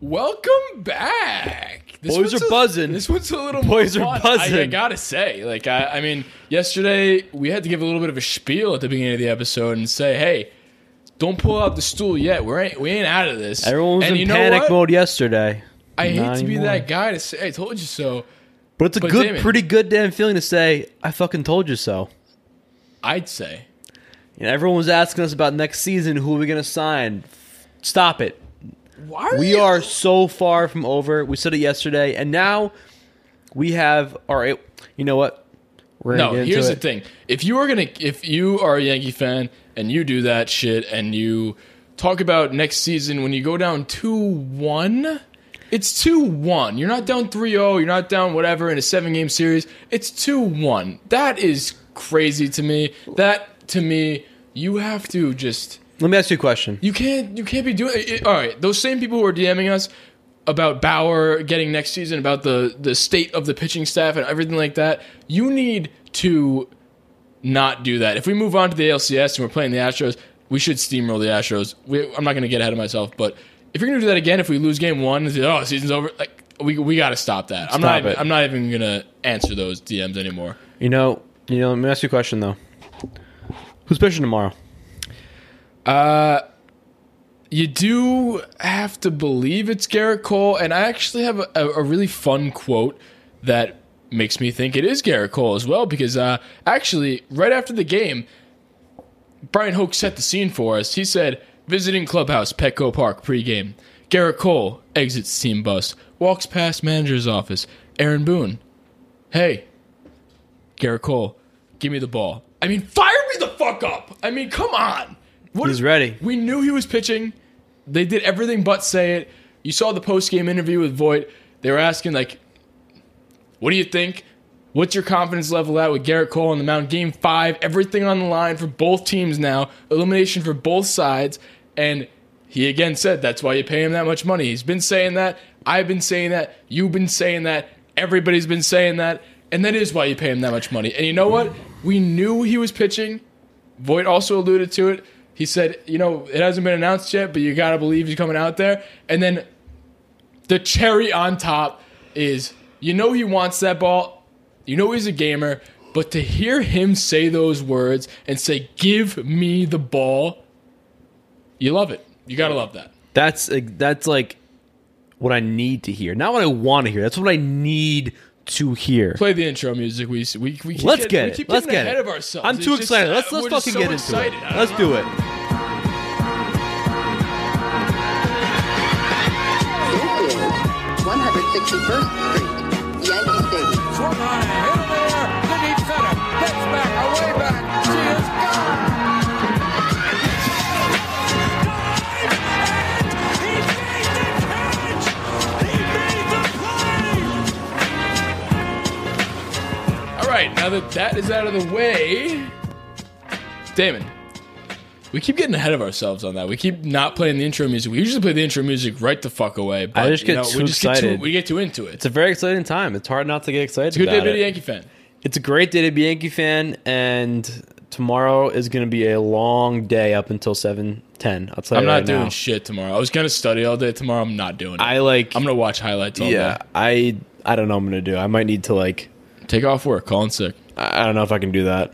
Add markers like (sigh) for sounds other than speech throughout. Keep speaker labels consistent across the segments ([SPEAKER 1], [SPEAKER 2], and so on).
[SPEAKER 1] Welcome back.
[SPEAKER 2] Boys are
[SPEAKER 1] a-
[SPEAKER 2] buzzing.
[SPEAKER 1] This one's a little
[SPEAKER 2] Boys
[SPEAKER 1] more
[SPEAKER 2] are
[SPEAKER 1] fun. I- I, gotta say, like, I, I mean, yesterday we had to give a little bit of a spiel at the beginning of the episode and say, hey, don't pull out the stool yet. We ain't we ain't out of this.
[SPEAKER 2] Everyone was
[SPEAKER 1] and
[SPEAKER 2] in
[SPEAKER 1] you know
[SPEAKER 2] panic mode yesterday.
[SPEAKER 1] I hate
[SPEAKER 2] Not
[SPEAKER 1] to be
[SPEAKER 2] anymore.
[SPEAKER 1] that guy to say I told you so.
[SPEAKER 2] But it's a
[SPEAKER 1] But
[SPEAKER 2] good,
[SPEAKER 1] Damon-
[SPEAKER 2] pretty good damn feeling to say, I fucking told you so.
[SPEAKER 1] I'd say.
[SPEAKER 2] And everyone was asking us about next season, who are we going to sign? Stop it.
[SPEAKER 1] Why are
[SPEAKER 2] We
[SPEAKER 1] you-
[SPEAKER 2] are so far from over. We said it yesterday, and now we have, all right, you know what? We're
[SPEAKER 1] No,
[SPEAKER 2] get into
[SPEAKER 1] here's the thing. If you are gonna, if you are a Yankee fan and you do that shit and you talk about next season when you go down two one, it's two one. You're not down 3-0, You're not down whatever in a seven game series. It's two one. That is crazy to me. That to me, you have to just.
[SPEAKER 2] Let me ask you a question.
[SPEAKER 1] You can't. You can't be doing. It, all right, those same people who are DMing us about Bauer getting next season, about the the state of the pitching staff and everything like that. You need to not do that. If we move on to the ALCS and we're playing the Astros, we should steamroll the Astros. We, I'm not going to get ahead of myself, but if you're going to do that again, if we lose game one, and say, oh, season's over, like we we got to stop that. I'm not. Even. I'm not even going to answer those DMs anymore.
[SPEAKER 2] You know, you know. Let me ask you a question though. Who's pitching tomorrow?
[SPEAKER 1] You do have to believe it's Gerrit Cole, and I actually have a, a, a really fun quote that makes me think it is Gerrit Cole as well. Because uh, actually, right after the game, Bryan Hoch set the scene for us. He said, "Visiting clubhouse, Petco Park pregame. Gerrit Cole exits team bus, walks past manager's office. Aaron Boone, hey, Gerrit Cole, give me the ball. I mean, fire me the fuck up. I mean, come on. What
[SPEAKER 2] He's ready.
[SPEAKER 1] We knew he was pitching. They did everything but say it. You saw the post game interview with Voit. They were asking like, "What do you think? What's your confidence level at with Gerrit Cole on the mound? Game five, everything on the line for both teams now. Elimination for both sides." And he again said, "That's why you pay him that much money." He's been saying that. I've been saying that. You've been saying that. Everybody's been saying that. And that is why you pay him that much money. And you know what? We knew he was pitching. Voit also alluded to it. He said, you know, it hasn't been announced yet, but you got to believe he's coming out there. And then the cherry on top is, you know, he wants that ball. You know, he's a gamer. But to hear him say those words and say, give me the ball, you love it. You got to love that.
[SPEAKER 2] That's that's like what I need to hear, not what I want to hear. That's what I need to hear.
[SPEAKER 1] Play the intro music. We we we keep
[SPEAKER 2] Let's
[SPEAKER 1] getting-
[SPEAKER 2] get
[SPEAKER 1] we
[SPEAKER 2] it.
[SPEAKER 1] keep
[SPEAKER 2] Let's get
[SPEAKER 1] ahead
[SPEAKER 2] it.
[SPEAKER 1] of ourselves.
[SPEAKER 2] I'm
[SPEAKER 1] It's
[SPEAKER 2] too
[SPEAKER 1] just,
[SPEAKER 2] excited. Let's let's fucking
[SPEAKER 1] so
[SPEAKER 2] get into
[SPEAKER 1] excited.
[SPEAKER 2] It.
[SPEAKER 1] don't
[SPEAKER 2] Let's
[SPEAKER 1] know.
[SPEAKER 2] do it.
[SPEAKER 3] This is 161st Street, Yankee Stadium.
[SPEAKER 1] Right, now that that is out of the way, Damon, we keep getting ahead of ourselves on that. We keep not playing the intro music. We usually play the intro music right the fuck away. But,
[SPEAKER 2] just
[SPEAKER 1] you
[SPEAKER 2] get
[SPEAKER 1] know,
[SPEAKER 2] too
[SPEAKER 1] we just Get
[SPEAKER 2] excited.
[SPEAKER 1] too, we get too into it.
[SPEAKER 2] It's a very exciting time. It's hard not to get excited.
[SPEAKER 1] It's a good day to be a. Yankee fan.
[SPEAKER 2] It's a great day to be a Yankee fan, and tomorrow is going to be a long day up until seven ten. I'll tell you.
[SPEAKER 1] I'm not
[SPEAKER 2] right
[SPEAKER 1] doing
[SPEAKER 2] now.
[SPEAKER 1] shit tomorrow. I was gonna study all day tomorrow. I'm not doing it.
[SPEAKER 2] I like.
[SPEAKER 1] I'm gonna watch highlights all
[SPEAKER 2] yeah.
[SPEAKER 1] day.
[SPEAKER 2] I I don't know. what I'm going to do. I might need to like.
[SPEAKER 1] Take off work. Call in sick.
[SPEAKER 2] I don't know if I can do that.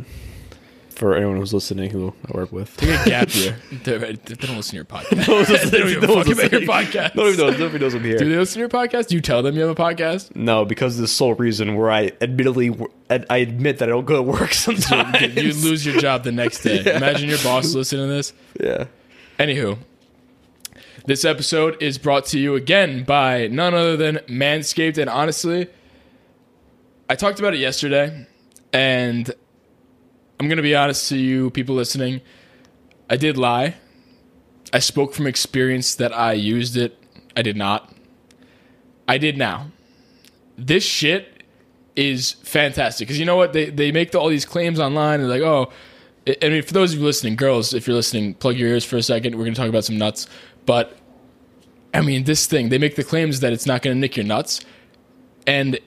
[SPEAKER 2] For anyone who's listening, who I work with.
[SPEAKER 1] Take a gap (laughs) year. they, don't listen to your podcast. (laughs) they don't even fucking make your podcast.
[SPEAKER 2] Nobody knows. Nobody knows I'm here.
[SPEAKER 1] Do they listen to your podcast? Do you tell them you have a podcast?
[SPEAKER 2] No, because of the sole reason where I admittedly I admit that I don't go to work (laughs) sometimes.
[SPEAKER 1] You lose your job the next day. Imagine your boss listening to this.
[SPEAKER 2] Yeah.
[SPEAKER 1] Anywho, this episode is brought to you again by none other than Manscaped. And honestly, I talked about it yesterday, and I'm going to be honest to you, people listening. I did lie. I spoke from experience that I used it. I did not. I did now. This shit is fantastic because you know what they they make all these claims online and they're like oh I mean for those of you listening girls if you're listening plug your ears for a second we're gonna talk about some nuts but I mean this thing they make the claims that it's not gonna nick your nuts and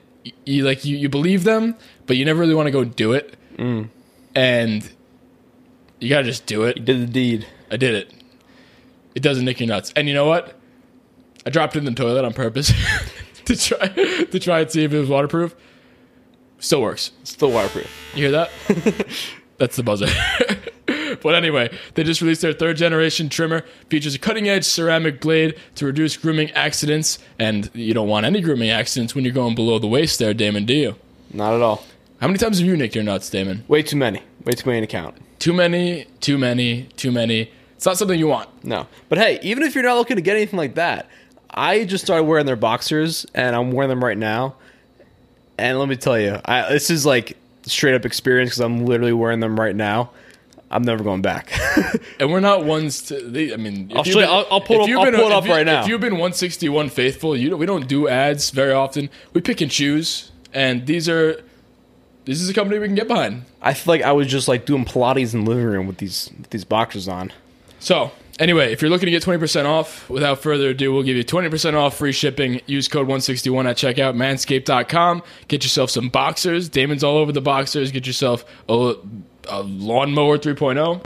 [SPEAKER 1] you like you, you believe them but you never really want to go do it mm. and you gotta just do it You
[SPEAKER 2] Did the deed.
[SPEAKER 1] I did it. It doesn't nick your nuts. And you know what? I dropped it in the toilet on purpose (laughs) to try to try and see if it was waterproof. Still works.
[SPEAKER 2] Still waterproof.
[SPEAKER 1] You hear that? (laughs) That's the buzzer. (laughs) but anyway, they just released their third generation trimmer. Features a cutting edge ceramic blade to reduce grooming accidents. And you don't want any grooming accidents when you're going below the waist there, Damon, do you?
[SPEAKER 2] Not at all.
[SPEAKER 1] How many times have you nicked your nuts, Damon?
[SPEAKER 2] Way too many. Way too many to count.
[SPEAKER 1] Too many, too many, too many. It's not something you want.
[SPEAKER 2] No. But hey, even if you're not looking to get anything like that, I just started wearing their boxers and I'm wearing them right now. And let me tell you, I, this is like straight up experience because I'm literally wearing them right now. I'm never going back. (laughs)
[SPEAKER 1] And we're not ones to. They, I mean,
[SPEAKER 2] I'll show you-
[SPEAKER 1] been-
[SPEAKER 2] I'll- I'll pull up- I'll
[SPEAKER 1] been-
[SPEAKER 2] pull it up
[SPEAKER 1] you-
[SPEAKER 2] right now.
[SPEAKER 1] If you've been 161 faithful, you don't, we don't do ads very often. We pick and choose, and these are. This is a company we can get behind.
[SPEAKER 2] I feel like I was just like doing Pilates in the living room with these with these boxers on.
[SPEAKER 1] So, anyway, if you're looking to get 20% off, without further ado, we'll give you 20% off free shipping. Use code 161 at checkout, manscaped.com. Get yourself some boxers. Damon's all over the boxers. Get yourself a, a lawnmower 3.0.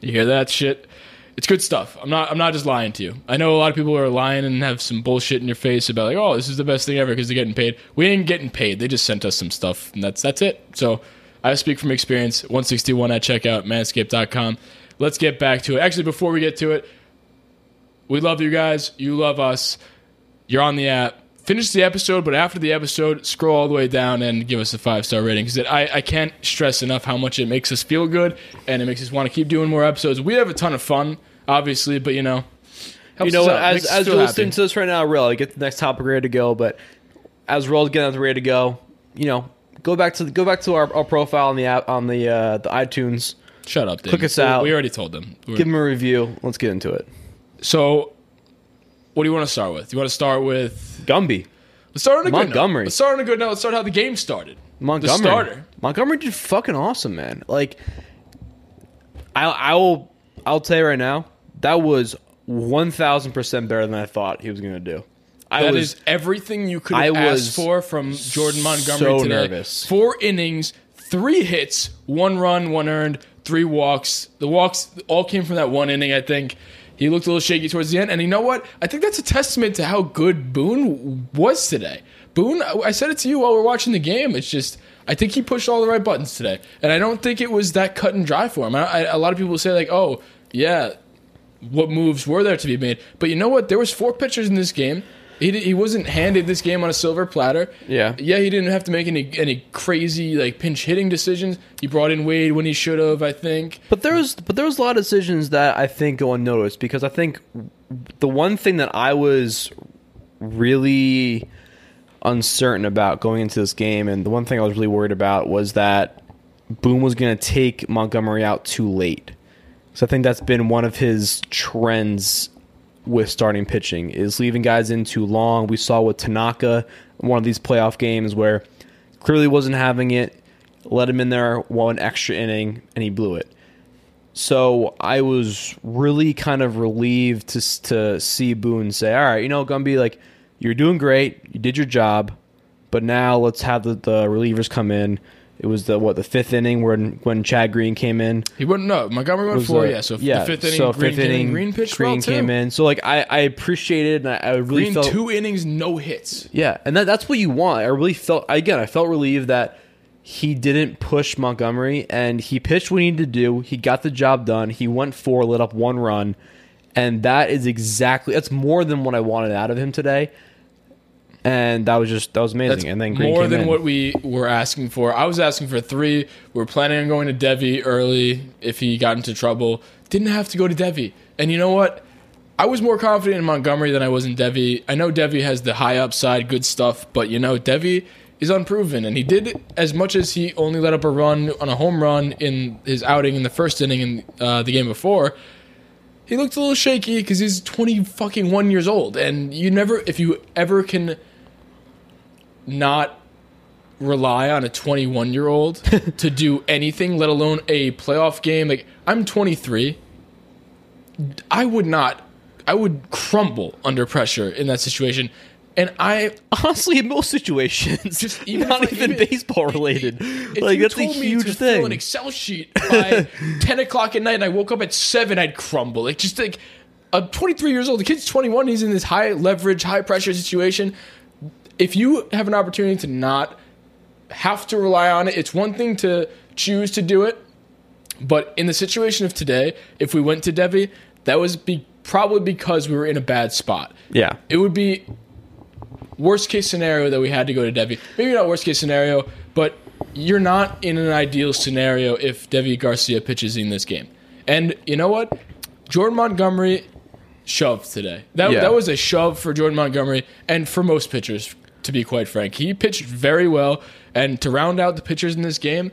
[SPEAKER 1] You hear that shit? It's good stuff. I'm not. I'm not just lying to you. I know a lot of people are lying and have some bullshit in your face about like, oh, this is the best thing ever because they're getting paid. We ain't getting paid. They just sent us some stuff, and that's that's it. So I speak from experience. 161 at checkout, manscaped.com. Let's get back to it. Actually, before we get to it, we love you guys. You love us. You're on the app. Finish the episode, but after the episode, scroll all the way down and give us a five star rating because I, I can't stress enough how much it makes us feel good and it makes us want to keep doing more episodes. We have a ton of fun, obviously, but you know,
[SPEAKER 2] you know
[SPEAKER 1] us
[SPEAKER 2] what?
[SPEAKER 1] out,
[SPEAKER 2] As, as you're listening to this right now, real, get the next topic ready to go. But as we're all getting ready to go, you know, go back to go back to our, our profile on the app on the uh, the iTunes.
[SPEAKER 1] Shut up, dude.
[SPEAKER 2] Click us out.
[SPEAKER 1] We already told them. We're-
[SPEAKER 2] Give them a review. Let's get into it.
[SPEAKER 1] So, what do you want to start with? You want to start with?
[SPEAKER 2] Gumby,
[SPEAKER 1] Let's start on a good note.
[SPEAKER 2] Montgomery.
[SPEAKER 1] Let's start on a good note. Let's start how the game started.
[SPEAKER 2] Montgomery,
[SPEAKER 1] The starter.
[SPEAKER 2] Montgomery did fucking awesome, man. Like, I I will I'll tell you right now, that was one thousand percent better than I thought he was gonna do. I
[SPEAKER 1] That
[SPEAKER 2] was
[SPEAKER 1] is everything you could
[SPEAKER 2] I
[SPEAKER 1] have
[SPEAKER 2] was
[SPEAKER 1] asked for from Jordan Montgomery
[SPEAKER 2] so
[SPEAKER 1] today.
[SPEAKER 2] nervous.
[SPEAKER 1] Four innings, three hits, one run, one earned, three walks. The walks all came from that one inning, I think. He looked a little shaky towards the end, and you know what? I think that's a testament to how good Boone was today. Boone, I said it to you while we are watching the game. It's just, I think he pushed all the right buttons today, and I don't think it was that cut and dry for him. I, I, a lot of people say like, "Oh, yeah, what moves were there to be made. But you know what? There was four pitchers in this game. He, he wasn't handed this game on a silver platter.
[SPEAKER 2] Yeah.
[SPEAKER 1] yeah. He didn't have to make any any crazy like pinch hitting decisions. He brought in Wade when he should have. I think.
[SPEAKER 2] But there was but there was a lot of decisions that I think go unnoticed because I think the one thing that I was really uncertain about going into this game and the one thing I was really worried about was that Boone was going to take Montgomery out too late. So I think that's been one of his trends with starting pitching is leaving guys in too long. We saw with Tanaka one of these playoff games where clearly wasn't having it, let him in there one extra inning and he blew it. So I was really kind of relieved to to see Boone say, "All right, you know, Gumby, like you're doing great. You did your job, but now let's have the, the relievers come in." It was the what the fifth inning when when Chad Green came in.
[SPEAKER 1] He wouldn't know. Montgomery went four. yeah. So the fifth inning,
[SPEAKER 2] so
[SPEAKER 1] Green,
[SPEAKER 2] fifth
[SPEAKER 1] came in, Green pitched
[SPEAKER 2] Green
[SPEAKER 1] well too.
[SPEAKER 2] came in. So like I I appreciated and I, I really
[SPEAKER 1] Green
[SPEAKER 2] felt
[SPEAKER 1] two innings, no hits.
[SPEAKER 2] yeah, and that, that's what you want. I really felt again. I felt relieved that he didn't push Montgomery, and he pitched what he needed to do. He got the job done. He went four, lit up one run, and that is exactly that's more than what I wanted out of him today. And that was just that was amazing.
[SPEAKER 1] That's
[SPEAKER 2] and then Green
[SPEAKER 1] more than
[SPEAKER 2] in.
[SPEAKER 1] what we were asking for. I was asking for three. We were planning on going to Deivi early if he got into trouble. Didn't have to go to Deivi. And you know what? I was more confident in Montgomery than I was in Deivi. I know Deivi has the high upside, good stuff, but you know Deivi is unproven, and he did as much as he only let up a run on a home run in his outing in the first inning in uh, the game before. he looked a little shaky because he's twenty fucking one years old, and you never, if you ever can, not rely on a twenty one year old (laughs) to do anything, let alone a playoff game. Like I'm twenty three. I would not. I would crumble under pressure in that situation, and I
[SPEAKER 2] Honestly, in most situations,
[SPEAKER 1] Just (laughs) even
[SPEAKER 2] not even
[SPEAKER 1] even-
[SPEAKER 2] baseball related. (laughs) Like
[SPEAKER 1] you
[SPEAKER 2] that's a huge thing.
[SPEAKER 1] an Excel sheet by ten o'clock at night, and I woke up at seven, I'd crumble. Like just like a 23 years old, the kid's 21. He's in this high leverage, high pressure situation. If you have an opportunity to not have to rely on it, it's one thing to choose to do it. But in the situation of today, if we went to Deivi, that was be, probably because we were in a bad spot.
[SPEAKER 2] yeah,
[SPEAKER 1] It would be worst case scenario that we had to go to Deivi. Maybe not worst case scenario, but you're not in an ideal scenario if Deivi Garcia pitches in this game. And you know what? Jordan Montgomery shoved today. That
[SPEAKER 2] Yeah.
[SPEAKER 1] that was a shove for Jordan Montgomery and for most pitchers, to be quite frank. He pitched very well, and to round out the pitchers in this game,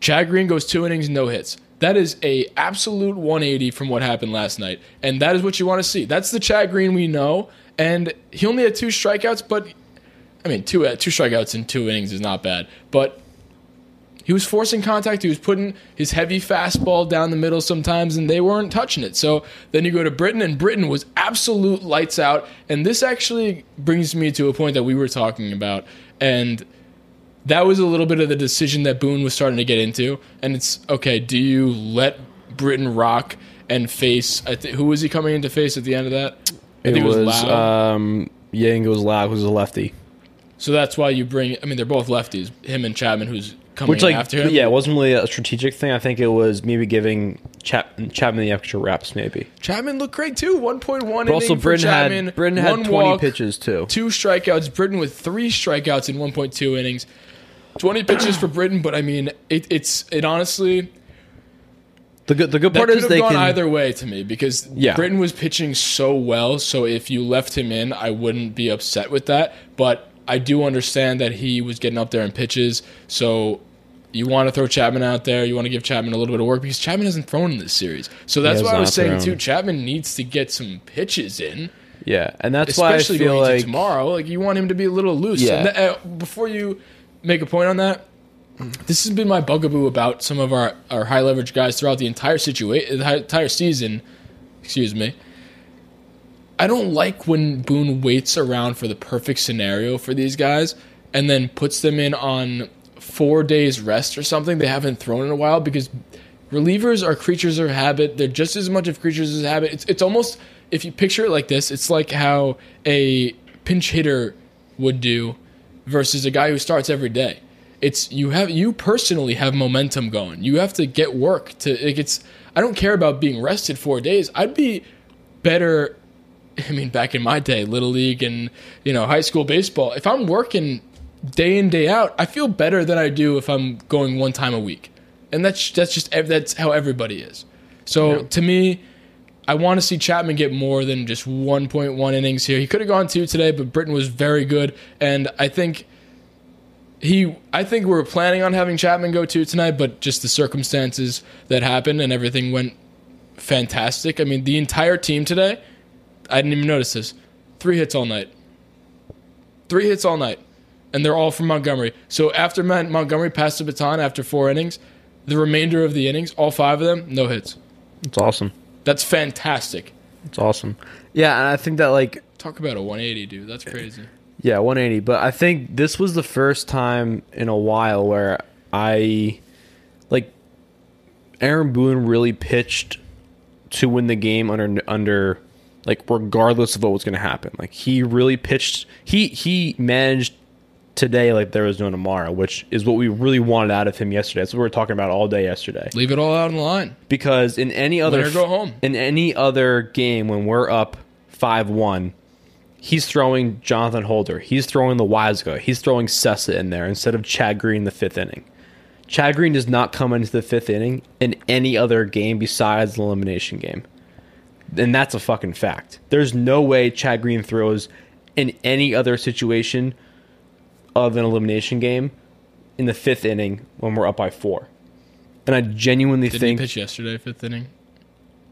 [SPEAKER 1] Chad Green goes two innings, no hits. That is a absolute 180 from what happened last night, and that is what you want to see. That's the Chad Green we know, and he only had two strikeouts, but I mean, two uh, two strikeouts in two innings is not bad. But he was forcing contact. He was putting his heavy fastball down the middle sometimes, and they weren't touching it. So then you go to Britton, and Britton was absolute lights out. And this actually brings me to a point that we were talking about, and that was a little bit of the decision that Boone was starting to get into. And it's okay. Do you let Britton rock and face? I th- who was he coming in to face at the end of that? I
[SPEAKER 2] it was,
[SPEAKER 1] Lau.
[SPEAKER 2] um, Yang was loud, who's a lefty.
[SPEAKER 1] so that's why you bring. I mean, they're both lefties. Him and Chapman, who's coming
[SPEAKER 2] Which like
[SPEAKER 1] after him.
[SPEAKER 2] yeah, it wasn't really a strategic thing. I think it was maybe giving Chap- Chapman the extra reps, maybe.
[SPEAKER 1] Chapman looked great too. One point one.
[SPEAKER 2] Also, Britton
[SPEAKER 1] Chapman,
[SPEAKER 2] had Britton had
[SPEAKER 1] one
[SPEAKER 2] twenty
[SPEAKER 1] walk,
[SPEAKER 2] pitches too.
[SPEAKER 1] two strikeouts. Britton with three strikeouts in one point two innings. Twenty pitches for Britton, but I mean, it, it's it honestly
[SPEAKER 2] The good the good part
[SPEAKER 1] could
[SPEAKER 2] is
[SPEAKER 1] have
[SPEAKER 2] they
[SPEAKER 1] gone
[SPEAKER 2] can
[SPEAKER 1] either way to me because
[SPEAKER 2] Yeah.
[SPEAKER 1] Britton was pitching so well. So if you left him in, I wouldn't be upset with that. But I do understand that he was getting up there in pitches. So you want to throw Chapman out there. You want to give Chapman a little bit of work because Chapman hasn't thrown in this series. So that's what I was saying
[SPEAKER 2] thrown.
[SPEAKER 1] too. Chapman needs to get some pitches in
[SPEAKER 2] yeah, and that's why I
[SPEAKER 1] especially
[SPEAKER 2] feel
[SPEAKER 1] going
[SPEAKER 2] like
[SPEAKER 1] to tomorrow. Like you want him to be a little loose.
[SPEAKER 2] Yeah.
[SPEAKER 1] That- uh, before you make a point on that, this has been my bugaboo about some of our, our high leverage guys throughout the entire situation, the entire season. Excuse me. I don't like when Boone waits around for the perfect scenario for these guys and then puts them in on four days rest or something they haven't thrown in a while because relievers are creatures of habit. They're just as much of creatures of habit. It's, it's almost, if you picture it like this, it's like how a pinch hitter would do versus a guy who starts every day. It's you have you personally have momentum going. You have to get work to like it's I don't care about being rested 4 days. I'd be better (laughs) I mean back in my day little league and you know high school baseball. If I'm working day in day out, I feel better than I do if I'm going one time a week. And that's that's just that's how everybody is. So to me, I want to see Chapman get more than just 1.1 innings here. He could have gone two today, but Britton was very good, and I think he. I think we were planning on having Chapman go two tonight, but just the circumstances that happened and everything went fantastic. I mean, the entire team today. I didn't even notice this. Three hits all night. Three hits all night, and they're all from Montgomery. So after Mon- Montgomery passed the baton after four innings, the remainder of the innings, all five of them, no hits.
[SPEAKER 2] it's awesome.
[SPEAKER 1] That's fantastic.
[SPEAKER 2] It's awesome. Yeah, and I think that like
[SPEAKER 1] Talk about a 180, dude. That's crazy. (clears throat)
[SPEAKER 2] Yeah, 180. But I think this was the first time in a while where I like Aaron Boone really pitched to win the game under under like regardless of what was going to happen. Like he really pitched he he managed today like there was no tomorrow, which is what we really wanted out of him yesterday. That's what we were talking about all day yesterday
[SPEAKER 1] Leave it all out on the line.
[SPEAKER 2] because in any other
[SPEAKER 1] go home.
[SPEAKER 2] in any other game when we're up 5-1 he's throwing Jonathan Holder he's throwing the wise guy he's throwing Cessa in there instead of Chad Green in the 5th inning Chad Green does not come into the 5th inning in any other game besides the elimination game and that's a fucking fact there's no way Chad Green throws in any other situation of an elimination game in the 5th inning when we're up by 4 and I genuinely
[SPEAKER 1] Did
[SPEAKER 2] think
[SPEAKER 1] he pitch yesterday, fifth inning?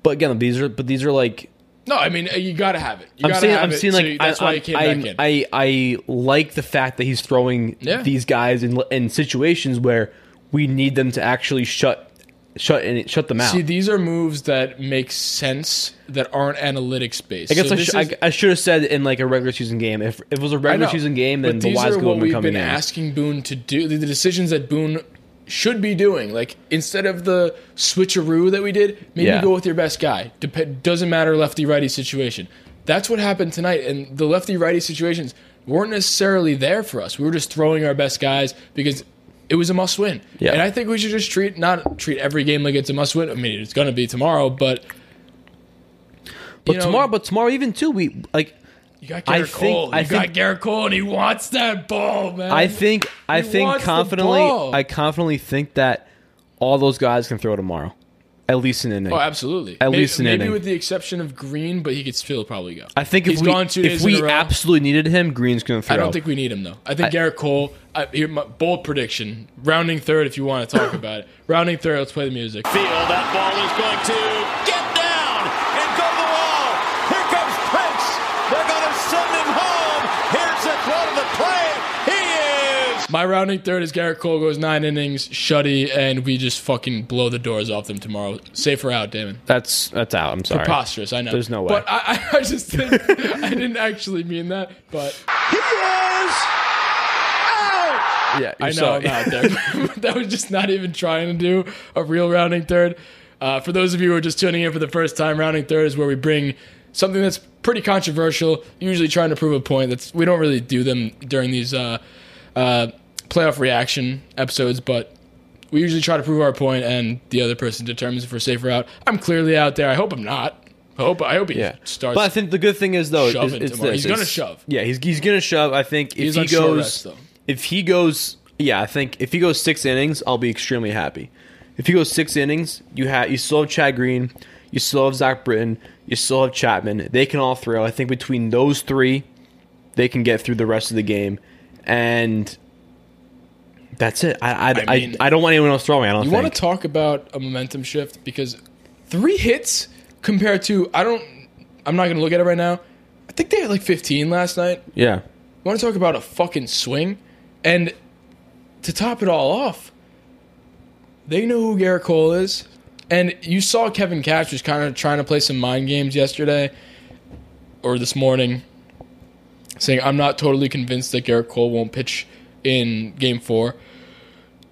[SPEAKER 2] But again, these are but these are like
[SPEAKER 1] No, I mean you got to have it. You
[SPEAKER 2] I'm
[SPEAKER 1] gotta
[SPEAKER 2] saying
[SPEAKER 1] have
[SPEAKER 2] I'm
[SPEAKER 1] so
[SPEAKER 2] like
[SPEAKER 1] you- that's
[SPEAKER 2] I,
[SPEAKER 1] why
[SPEAKER 2] I,
[SPEAKER 1] came
[SPEAKER 2] I,
[SPEAKER 1] back in.
[SPEAKER 2] I I like the fact that he's throwing
[SPEAKER 1] Yeah.
[SPEAKER 2] these guys in in situations where we need them to actually shut shut in, shut them out.
[SPEAKER 1] See, these are moves that make sense that aren't analytics based.
[SPEAKER 2] I guess
[SPEAKER 1] So
[SPEAKER 2] I, sh-
[SPEAKER 1] is-
[SPEAKER 2] I, I should have said in like a regular season game. If, if it was a regular
[SPEAKER 1] know,
[SPEAKER 2] season game, then the
[SPEAKER 1] these
[SPEAKER 2] wise
[SPEAKER 1] are
[SPEAKER 2] guy
[SPEAKER 1] what
[SPEAKER 2] would be
[SPEAKER 1] we've been asking Boone to do. The, the decisions that Boone should be doing, like instead of the switcheroo that we did, maybe
[SPEAKER 2] Yeah.
[SPEAKER 1] go with your best guy. Dep- doesn't matter lefty righty situation. That's what happened tonight, and the lefty righty situations weren't necessarily there for us. We were just throwing our best guys because. It was a must win.
[SPEAKER 2] Yeah.
[SPEAKER 1] And I think we should just treat not treat every game like it's a must win. I mean, it's going to be tomorrow, but
[SPEAKER 2] But
[SPEAKER 1] know,
[SPEAKER 2] tomorrow, but tomorrow even too, we like.
[SPEAKER 1] You got
[SPEAKER 2] I
[SPEAKER 1] Gerrit
[SPEAKER 2] think-
[SPEAKER 1] Cole.
[SPEAKER 2] I
[SPEAKER 1] You
[SPEAKER 2] think-
[SPEAKER 1] got Gerrit Cole, and he wants that ball, man.
[SPEAKER 2] I think I
[SPEAKER 1] He
[SPEAKER 2] think confidently. I confidently think that all those guys can throw tomorrow, at least an inning.
[SPEAKER 1] Oh, absolutely.
[SPEAKER 2] At
[SPEAKER 1] maybe,
[SPEAKER 2] least an
[SPEAKER 1] maybe
[SPEAKER 2] inning.
[SPEAKER 1] Maybe with the exception of Green, but he could still probably go.
[SPEAKER 2] I think if
[SPEAKER 1] He's
[SPEAKER 2] we
[SPEAKER 1] gone two
[SPEAKER 2] if
[SPEAKER 1] days
[SPEAKER 2] we
[SPEAKER 1] in a row.
[SPEAKER 2] absolutely needed him, Green's going to throw.
[SPEAKER 1] I don't think we need him though. I think
[SPEAKER 2] I-
[SPEAKER 1] Gerrit Cole. I, here, my bold prediction: rounding third. If you want to talk (laughs) about it, rounding third. Let's play the music.
[SPEAKER 4] field. That ball is going to
[SPEAKER 1] My rounding third is Gerrit Cole goes nine innings, shutty, and we just fucking blow the doors off them tomorrow. Safer out, Damon.
[SPEAKER 2] that's that's out. I'm sorry.
[SPEAKER 1] Preposterous. I know.
[SPEAKER 2] There's no way.
[SPEAKER 1] But I, I just think (laughs) I didn't actually mean that. But
[SPEAKER 4] He is out.
[SPEAKER 2] Yeah,
[SPEAKER 1] I know
[SPEAKER 2] sorry.
[SPEAKER 1] I'm out there. (laughs) (laughs) that was just not even trying to do a real rounding third. Uh, for those of you who are just tuning in for the first time, rounding third is where we bring something that's pretty controversial, usually trying to prove a point. That's we don't really do them during these uh, uh, playoff reaction episodes, but we usually try to prove our point, and the other person determines if we're safe or out. I'm clearly out there. I hope I'm not. I hope I hope he
[SPEAKER 2] Yeah,
[SPEAKER 1] starts.
[SPEAKER 2] but I think the good thing is though, is,
[SPEAKER 1] shoving
[SPEAKER 2] it's this,
[SPEAKER 1] He's gonna shove.
[SPEAKER 2] Yeah, he's he's gonna shove. I think if
[SPEAKER 1] He's
[SPEAKER 2] he goes,
[SPEAKER 1] rest,
[SPEAKER 2] if he goes, yeah, I think if he goes six innings, I'll be extremely happy. If he goes six innings, you have you still have Chad Green, you still have Zach Britton, you still have Chapman. They can all throw. I think between those three, they can get through the rest of the game, and that's it. I I, I,
[SPEAKER 1] mean-
[SPEAKER 2] I, don't want anyone else throwing. I don't
[SPEAKER 1] You want to talk about a momentum shift because three hits compared to I don't. I'm not going to look at it right now. I think they had like 15 last night.
[SPEAKER 2] yeah,
[SPEAKER 1] You want to talk about a fucking swing, and to top it all off, they know who Gerrit Cole is, and you saw Kevin Cash was kind of trying to play some mind games yesterday or this morning, saying I'm not totally convinced that Gerrit Cole won't pitch in Game Four.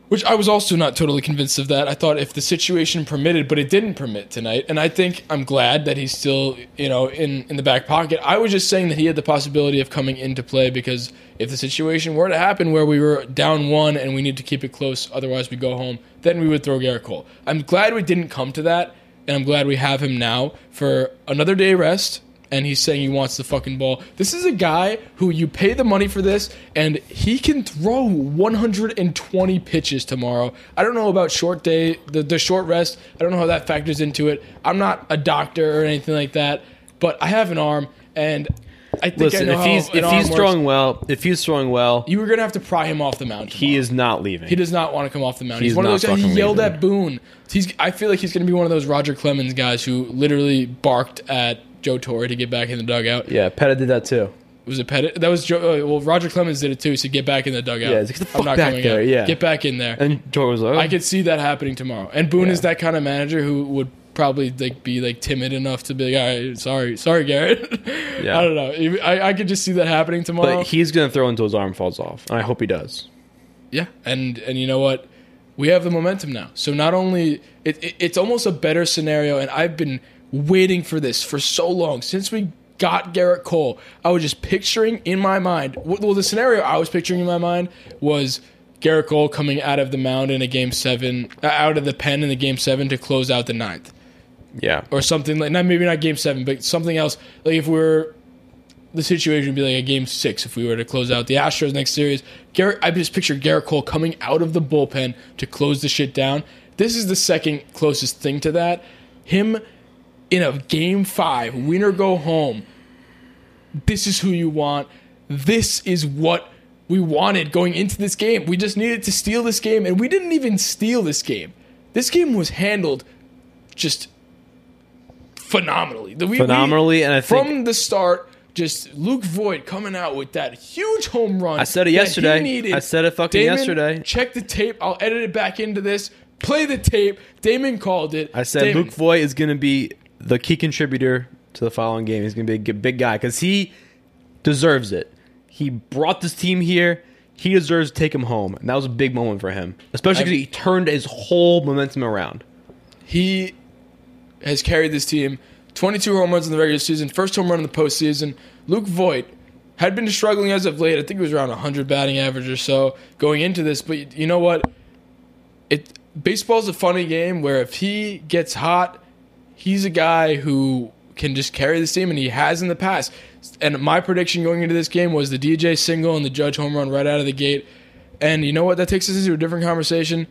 [SPEAKER 1] Which I was also not totally convinced of that. I thought if the situation permitted, but it didn't permit tonight, and I think I'm glad that he's still, you know, in in the back pocket. I was just saying that he had the possibility of coming into play because if the situation were to happen where we were down one and we need to keep it close, otherwise we go home, then we would throw Gerrit Cole. I'm glad we didn't come to that, and I'm glad we have him now for another day rest and he's saying he wants the fucking ball. This is a guy who you pay the money for this, and he can throw 120 pitches tomorrow. I don't know about short day, the, the short rest. I don't know how that factors into it. I'm not a doctor or anything like that, but I have an arm, and I think I
[SPEAKER 2] listen.
[SPEAKER 1] know
[SPEAKER 2] If he's if he's throwing well, if he's throwing well,
[SPEAKER 1] you were gonna have to pry him off the mound.
[SPEAKER 2] he is not leaving.
[SPEAKER 1] He does not want to come off the mound. He's,
[SPEAKER 2] He's
[SPEAKER 1] one of those guys. He yelled
[SPEAKER 2] leaving.
[SPEAKER 1] at Boone. He's. I feel like he's going to be one of those Roger Clemens guys who literally barked at Joe Torre to get back in the dugout.
[SPEAKER 2] Yeah, Pettitte did that too.
[SPEAKER 1] Was it Pettitte? That was Joe. uh, Well, Roger Clemens did it too. He said, "Get back in the dugout."
[SPEAKER 2] Yeah, "Get the
[SPEAKER 1] I'm
[SPEAKER 2] fuck
[SPEAKER 1] not
[SPEAKER 2] back
[SPEAKER 1] coming
[SPEAKER 2] there,"
[SPEAKER 1] out.
[SPEAKER 2] yeah.
[SPEAKER 1] get back in there.
[SPEAKER 2] And George was like, oh.
[SPEAKER 1] I could see that happening tomorrow. And Boone
[SPEAKER 2] Yeah.
[SPEAKER 1] is that kind of manager who would probably like be like timid enough to be like, "All right, sorry, sorry, Gerrit." (laughs)
[SPEAKER 2] Yeah.
[SPEAKER 1] I don't know. I, I could just see that happening tomorrow.
[SPEAKER 2] but he's gonna throw until his arm falls off, and I hope he does.
[SPEAKER 1] Yeah, and and you know what? We have the momentum now. So not only it, it, it's almost a better scenario, and I've been waiting for this for so long since we got Gerrit Cole. I was just picturing in my mind. Well, the scenario I was picturing in my mind was Gerrit Cole coming out of the mound in a game seven, uh, out of the pen in the game seven to close out the ninth
[SPEAKER 2] Yeah,
[SPEAKER 1] or something like not maybe not game seven, but something else. Like if we are the situation would be like a game six if we were to close out the Astros next series. Gerrit, I just picture Gerrit Cole coming out of the bullpen to close the shit down. This is the second closest thing to that. Him in a game five, win or go home. This is who you want. This is what we wanted going into this game. We just needed to steal this game, and we didn't even steal this game. This game was handled just phenomenally. The, we,
[SPEAKER 2] Phenomenally,
[SPEAKER 1] we-
[SPEAKER 2] and I think-
[SPEAKER 1] from the start, just Luke Voit coming out with that huge home run.
[SPEAKER 2] I said it yesterday. I said it fucking
[SPEAKER 1] Damon,
[SPEAKER 2] yesterday.
[SPEAKER 1] Check the tape. I'll edit it back into this. Play the tape. Damon called it.
[SPEAKER 2] I said
[SPEAKER 1] Damon,
[SPEAKER 2] Luke Voit is going to be the key contributor to the following game. He's going to be a big guy because he deserves it. He brought this team here. He deserves to take him home, and that was a big moment for him, especially because he turned his whole momentum around.
[SPEAKER 1] he has carried this team 22 home runs in the regular season, first home run in the postseason. Luke Voit had been struggling as of late. I think it was around 100 batting average or so going into this. But you know what? It baseball's a funny game where if he gets hot, he's a guy who can just carry this team, and he has in the past. And my prediction going into this game was the DJ single and the Judge home run right out of the gate. And you know what? That takes us into a different conversation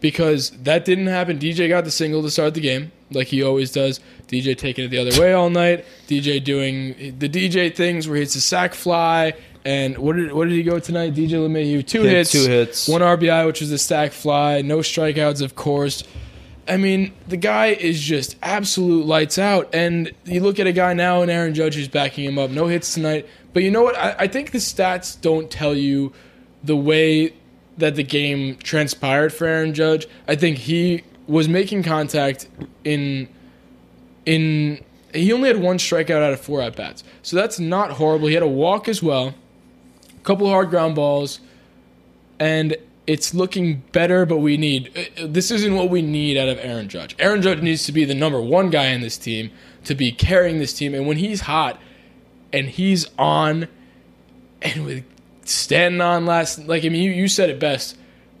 [SPEAKER 1] because that didn't happen. DJ got the single to start the game, like he always does. DJ taking it the other way all night. DJ doing the DJ things where he hits a sac fly. And what did what did he go tonight? DJ LeMahieu, two
[SPEAKER 2] had
[SPEAKER 1] hits,
[SPEAKER 2] two hits.
[SPEAKER 1] one RBI, which was the sac fly. No strikeouts, of course. I mean, the guy is just absolute lights out. And you look at a guy now and Aaron Judge is backing him up. No hits tonight. But you know what? I, I think the stats don't tell you the way that the game transpired for Aaron Judge. I think he was making contact in in he only had one strikeout out of four at bats. So that's not horrible. He had a walk as well. A couple hard ground balls and it's looking better, but we need uh, this isn't what we need out of Aaron Judge. Aaron Judge needs to be the number one guy in this team to be carrying this team, and when he's hot and he's on, and with standing on last, like I mean, you, you said it best.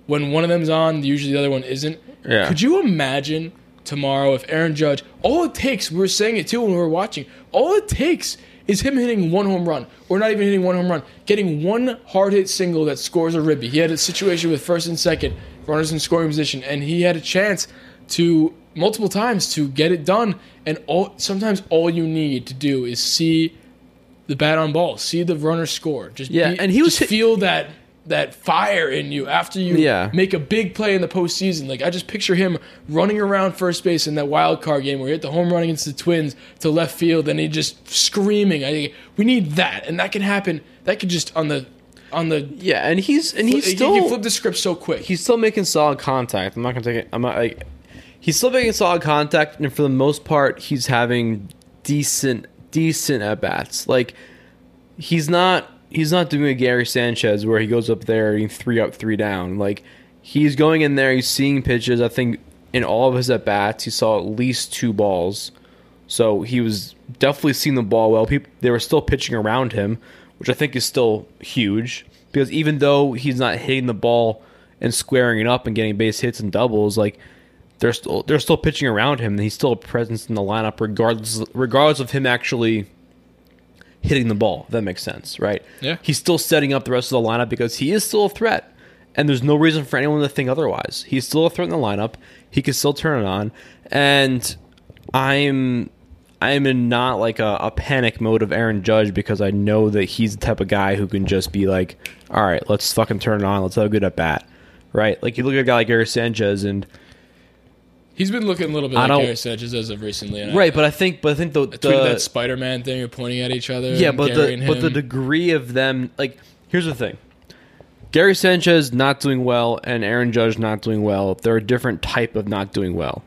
[SPEAKER 1] When one of them's on, usually the other one isn't.
[SPEAKER 2] Yeah.
[SPEAKER 1] Could you imagine tomorrow if Aaron Judge? All it takes, we were saying it too when we were watching. All it takes is him hitting one home run, or not even hitting one home run, getting one hard hit single that scores a ribby. He had a situation with first and second runners in scoring position, and he had a chance to multiple times to get it done. And all sometimes all you need to do is see the bat on ball, see the runner score. Just
[SPEAKER 2] Yeah,
[SPEAKER 1] be-
[SPEAKER 2] and he was hit-
[SPEAKER 1] feel that that fire in you after you
[SPEAKER 2] Yeah.
[SPEAKER 1] make a big play in the postseason. Like I just picture him running around first base in that wild card game where he hit the home run against the Twins to left field, and he just screaming. I think we need that, and that can happen. That could just on the on the
[SPEAKER 2] Yeah, and he's and he's
[SPEAKER 1] he
[SPEAKER 2] still
[SPEAKER 1] can flip the script so quick.
[SPEAKER 2] he's still making solid contact. I'm not gonna take it. I'm not like he's still making solid contact, and for the most part, he's having decent decent at bats. Like he's not he's not doing a Gary Sanchez where he goes up there and three up, three down. Like he's going in there, he's seeing pitches. I think in all of his at bats, he saw at least two balls. So he was definitely seeing the ball well. People they were still pitching around him, which I think is still huge because even though he's not hitting the ball and squaring it up and getting base hits and doubles, like they're still they're still pitching around him he's still a presence in the lineup regardless regardless of him actually hitting the ball. If that makes sense, right?
[SPEAKER 1] Yeah.
[SPEAKER 2] He's still setting up the rest of the lineup because he is still a threat. And there's no reason for anyone to think otherwise. He's still a threat in the lineup. He can still turn it on. And I'm I'm in not like a, a panic mode of Aaron Judge because I know that he's the type of guy who can just be like, all right, let's fucking turn it on. Let's have a good at bat. Right? Like you look at a guy like Gary Sanchez and
[SPEAKER 1] He's been looking a little bit
[SPEAKER 2] I
[SPEAKER 1] like Gary Sanchez as of recently. And I-
[SPEAKER 2] Right, but I think but I think the,
[SPEAKER 1] I
[SPEAKER 2] the
[SPEAKER 1] that Spider Man thing of pointing at each other.
[SPEAKER 2] Yeah, but the
[SPEAKER 1] and
[SPEAKER 2] but the degree of them like here's the thing. Gary Sanchez not doing well and Aaron Judge not doing well. They're a different type of not doing well.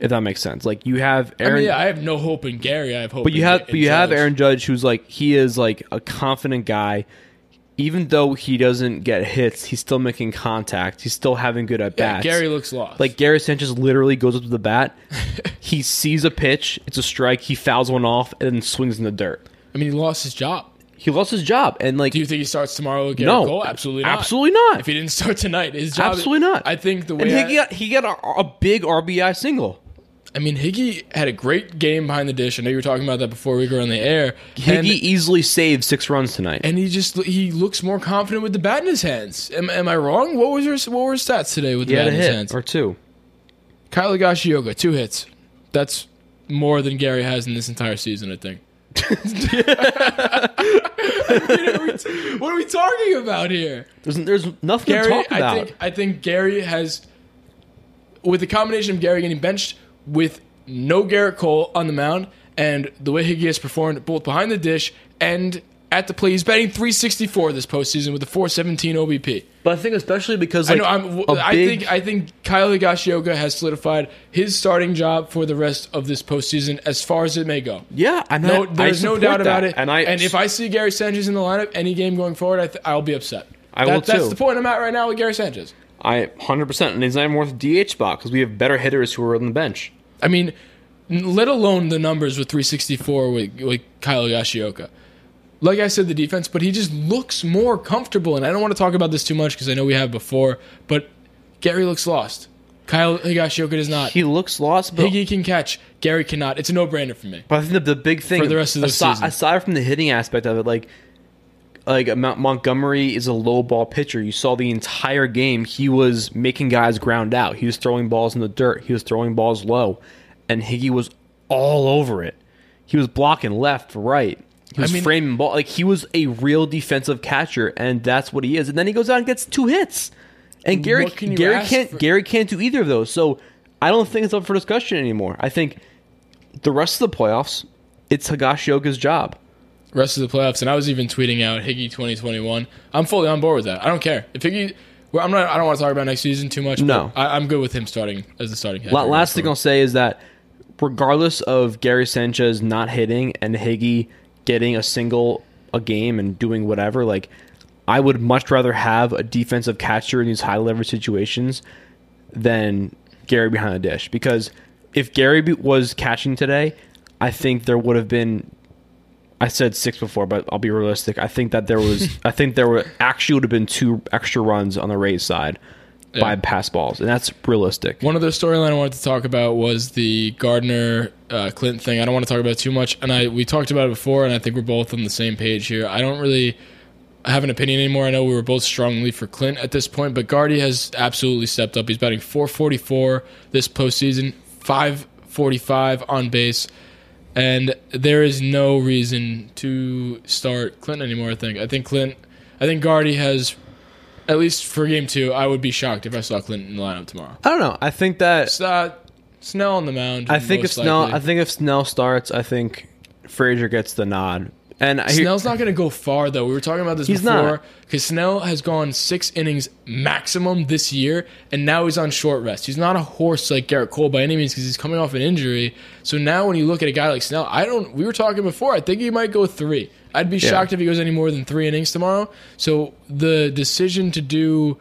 [SPEAKER 2] If that makes sense. Like you have
[SPEAKER 1] I
[SPEAKER 2] Aaron
[SPEAKER 1] mean, yeah, I have no hope in Gary. I have hope.
[SPEAKER 2] but you
[SPEAKER 1] in-
[SPEAKER 2] have but you have Aaron Judge who's like he is like a confident guy. Even though he doesn't get hits, he's still making contact. He's still having good at
[SPEAKER 1] Yeah,
[SPEAKER 2] bats.
[SPEAKER 1] Gary looks lost.
[SPEAKER 2] Like Gary Sanchez literally goes up to the bat, (laughs) he sees a pitch, it's a strike, he fouls one off, and then swings in the dirt.
[SPEAKER 1] I mean, he lost his job.
[SPEAKER 2] He lost his job, and like
[SPEAKER 1] Do you think he starts tomorrow Gary
[SPEAKER 2] no,
[SPEAKER 1] Cole? Absolutely not.
[SPEAKER 2] absolutely not.
[SPEAKER 1] If he didn't start tonight, his job.
[SPEAKER 2] Absolutely not.
[SPEAKER 1] I think the way. I,
[SPEAKER 2] he got he got a, a big RBI single.
[SPEAKER 1] I mean, Higgy had a great game behind the dish. I know you were talking about that before we were on the air.
[SPEAKER 2] Higgy
[SPEAKER 1] And,
[SPEAKER 2] easily saved six runs tonight.
[SPEAKER 1] and he just he looks more confident with the bat in his hands. Am, am I wrong? What was your what were his stats today with
[SPEAKER 2] he
[SPEAKER 1] the bat in his hands?
[SPEAKER 2] or two.
[SPEAKER 1] Kyle Yoga, two hits. That's more than Gary has in this entire season, I think. I (laughs) mean, what are we talking about here?
[SPEAKER 2] There's there's nothing
[SPEAKER 1] Gary,
[SPEAKER 2] to talk about.
[SPEAKER 1] I think I think Gary has, with the combination of Gary getting benched with no Gerrit Cole on the mound, and the way Higgy has performed both behind the dish and at the plate. He's batting 364 this postseason with a 417 OBP.
[SPEAKER 2] But I think especially because
[SPEAKER 1] I know. I'm,
[SPEAKER 2] a
[SPEAKER 1] I
[SPEAKER 2] big-
[SPEAKER 1] think I think Kyle Higashioka has solidified his starting job for the rest of this postseason, as far as it may go.
[SPEAKER 2] yeah, I'm
[SPEAKER 1] No,
[SPEAKER 2] not,
[SPEAKER 1] there's
[SPEAKER 2] I
[SPEAKER 1] no
[SPEAKER 2] support
[SPEAKER 1] doubt about it.
[SPEAKER 2] And I
[SPEAKER 1] if I see Gary Sanchez in the lineup any game going forward, I th- I'll be upset.
[SPEAKER 2] I
[SPEAKER 1] That-
[SPEAKER 2] will
[SPEAKER 1] That's the point I'm at right now with Gary Sanchez.
[SPEAKER 2] I 100 percent, and he's not even worth a DH spot because we have better hitters who are on the bench.
[SPEAKER 1] I mean, let alone the numbers with 364 with, with Kyle Higashioka. Like I said, the defense, but he just looks more comfortable. And I don't want to talk about this too much because I know we have before, but Gary looks lost. Kyle Higashioka does not.
[SPEAKER 2] He looks lost, but
[SPEAKER 1] Higgy can catch. Gary cannot. It's a no-brainer for me.
[SPEAKER 2] But I think the, the big thing
[SPEAKER 1] For the rest of the
[SPEAKER 2] aside,
[SPEAKER 1] season.
[SPEAKER 2] aside from the hitting aspect of it, like like uh, Mount Montgomery is a low ball pitcher. You saw the entire game; he was making guys ground out. He was throwing balls in the dirt. He was throwing balls low, and Higgy was all over it. He was blocking left, right. He was
[SPEAKER 1] mean-
[SPEAKER 2] framing ball like he was a real defensive catcher, and that's what he is. And then he goes out and gets two hits. And Gary
[SPEAKER 1] can
[SPEAKER 2] Gary can't
[SPEAKER 1] for-
[SPEAKER 2] Gary can't do either of those. So I don't think it's up for discussion anymore. I think the rest of the playoffs, it's Higashioka's job.
[SPEAKER 1] Rest of the playoffs, and I was even tweeting out Higgy 2021. I'm fully on board with that. I don't care if Higgy. Well, I'm not. I don't want to talk about next season too much.
[SPEAKER 2] No.
[SPEAKER 1] but I, I'm good with him starting as the starting. going
[SPEAKER 2] last thing. I'll say is that regardless of Gary Sanchez not hitting and Higgy getting a single a game and doing whatever, like I would much rather have a defensive catcher in these high leverage situations than Gary behind the dish. Because if Gary was catching today, I think there would have been. I said six before, but I'll be realistic. I think that there was. (laughs) I think there were actually would have been two extra runs on the Rays side by pass balls, and that's realistic.
[SPEAKER 1] One other storyline I wanted to talk about was the Gardner uh, Clinton thing. I don't want to talk about it too much, and I we talked about it before, and I think we're both on the same page here. I don't really have an opinion anymore. I know we were both strongly for Clint at this point, but Gardy has absolutely stepped up. He's batting 444 this postseason, 545 on base, and there is no reason to start Clint anymore. I think. I think Clint. I think Gardy has. At least for game two, I would be shocked if I saw Clinton in the lineup tomorrow.
[SPEAKER 2] I don't know. I think that
[SPEAKER 1] uh, Snell on the mound.
[SPEAKER 2] I think if Snell,
[SPEAKER 1] likely.
[SPEAKER 2] I think if Snell starts, I think Frazier gets the nod. And I hear,
[SPEAKER 1] Snell's not going to go far though. We were talking about this
[SPEAKER 2] He's
[SPEAKER 1] before because Snell has gone six innings maximum this year, and now he's on short rest. He's not a horse like Gerrit Cole by any means because he's coming off an injury. So now when you look at a guy like Snell, I don't. We were talking before. I think he might go three. I'd be
[SPEAKER 2] Yeah.
[SPEAKER 1] shocked if he goes any more than three innings tomorrow. So the decision to do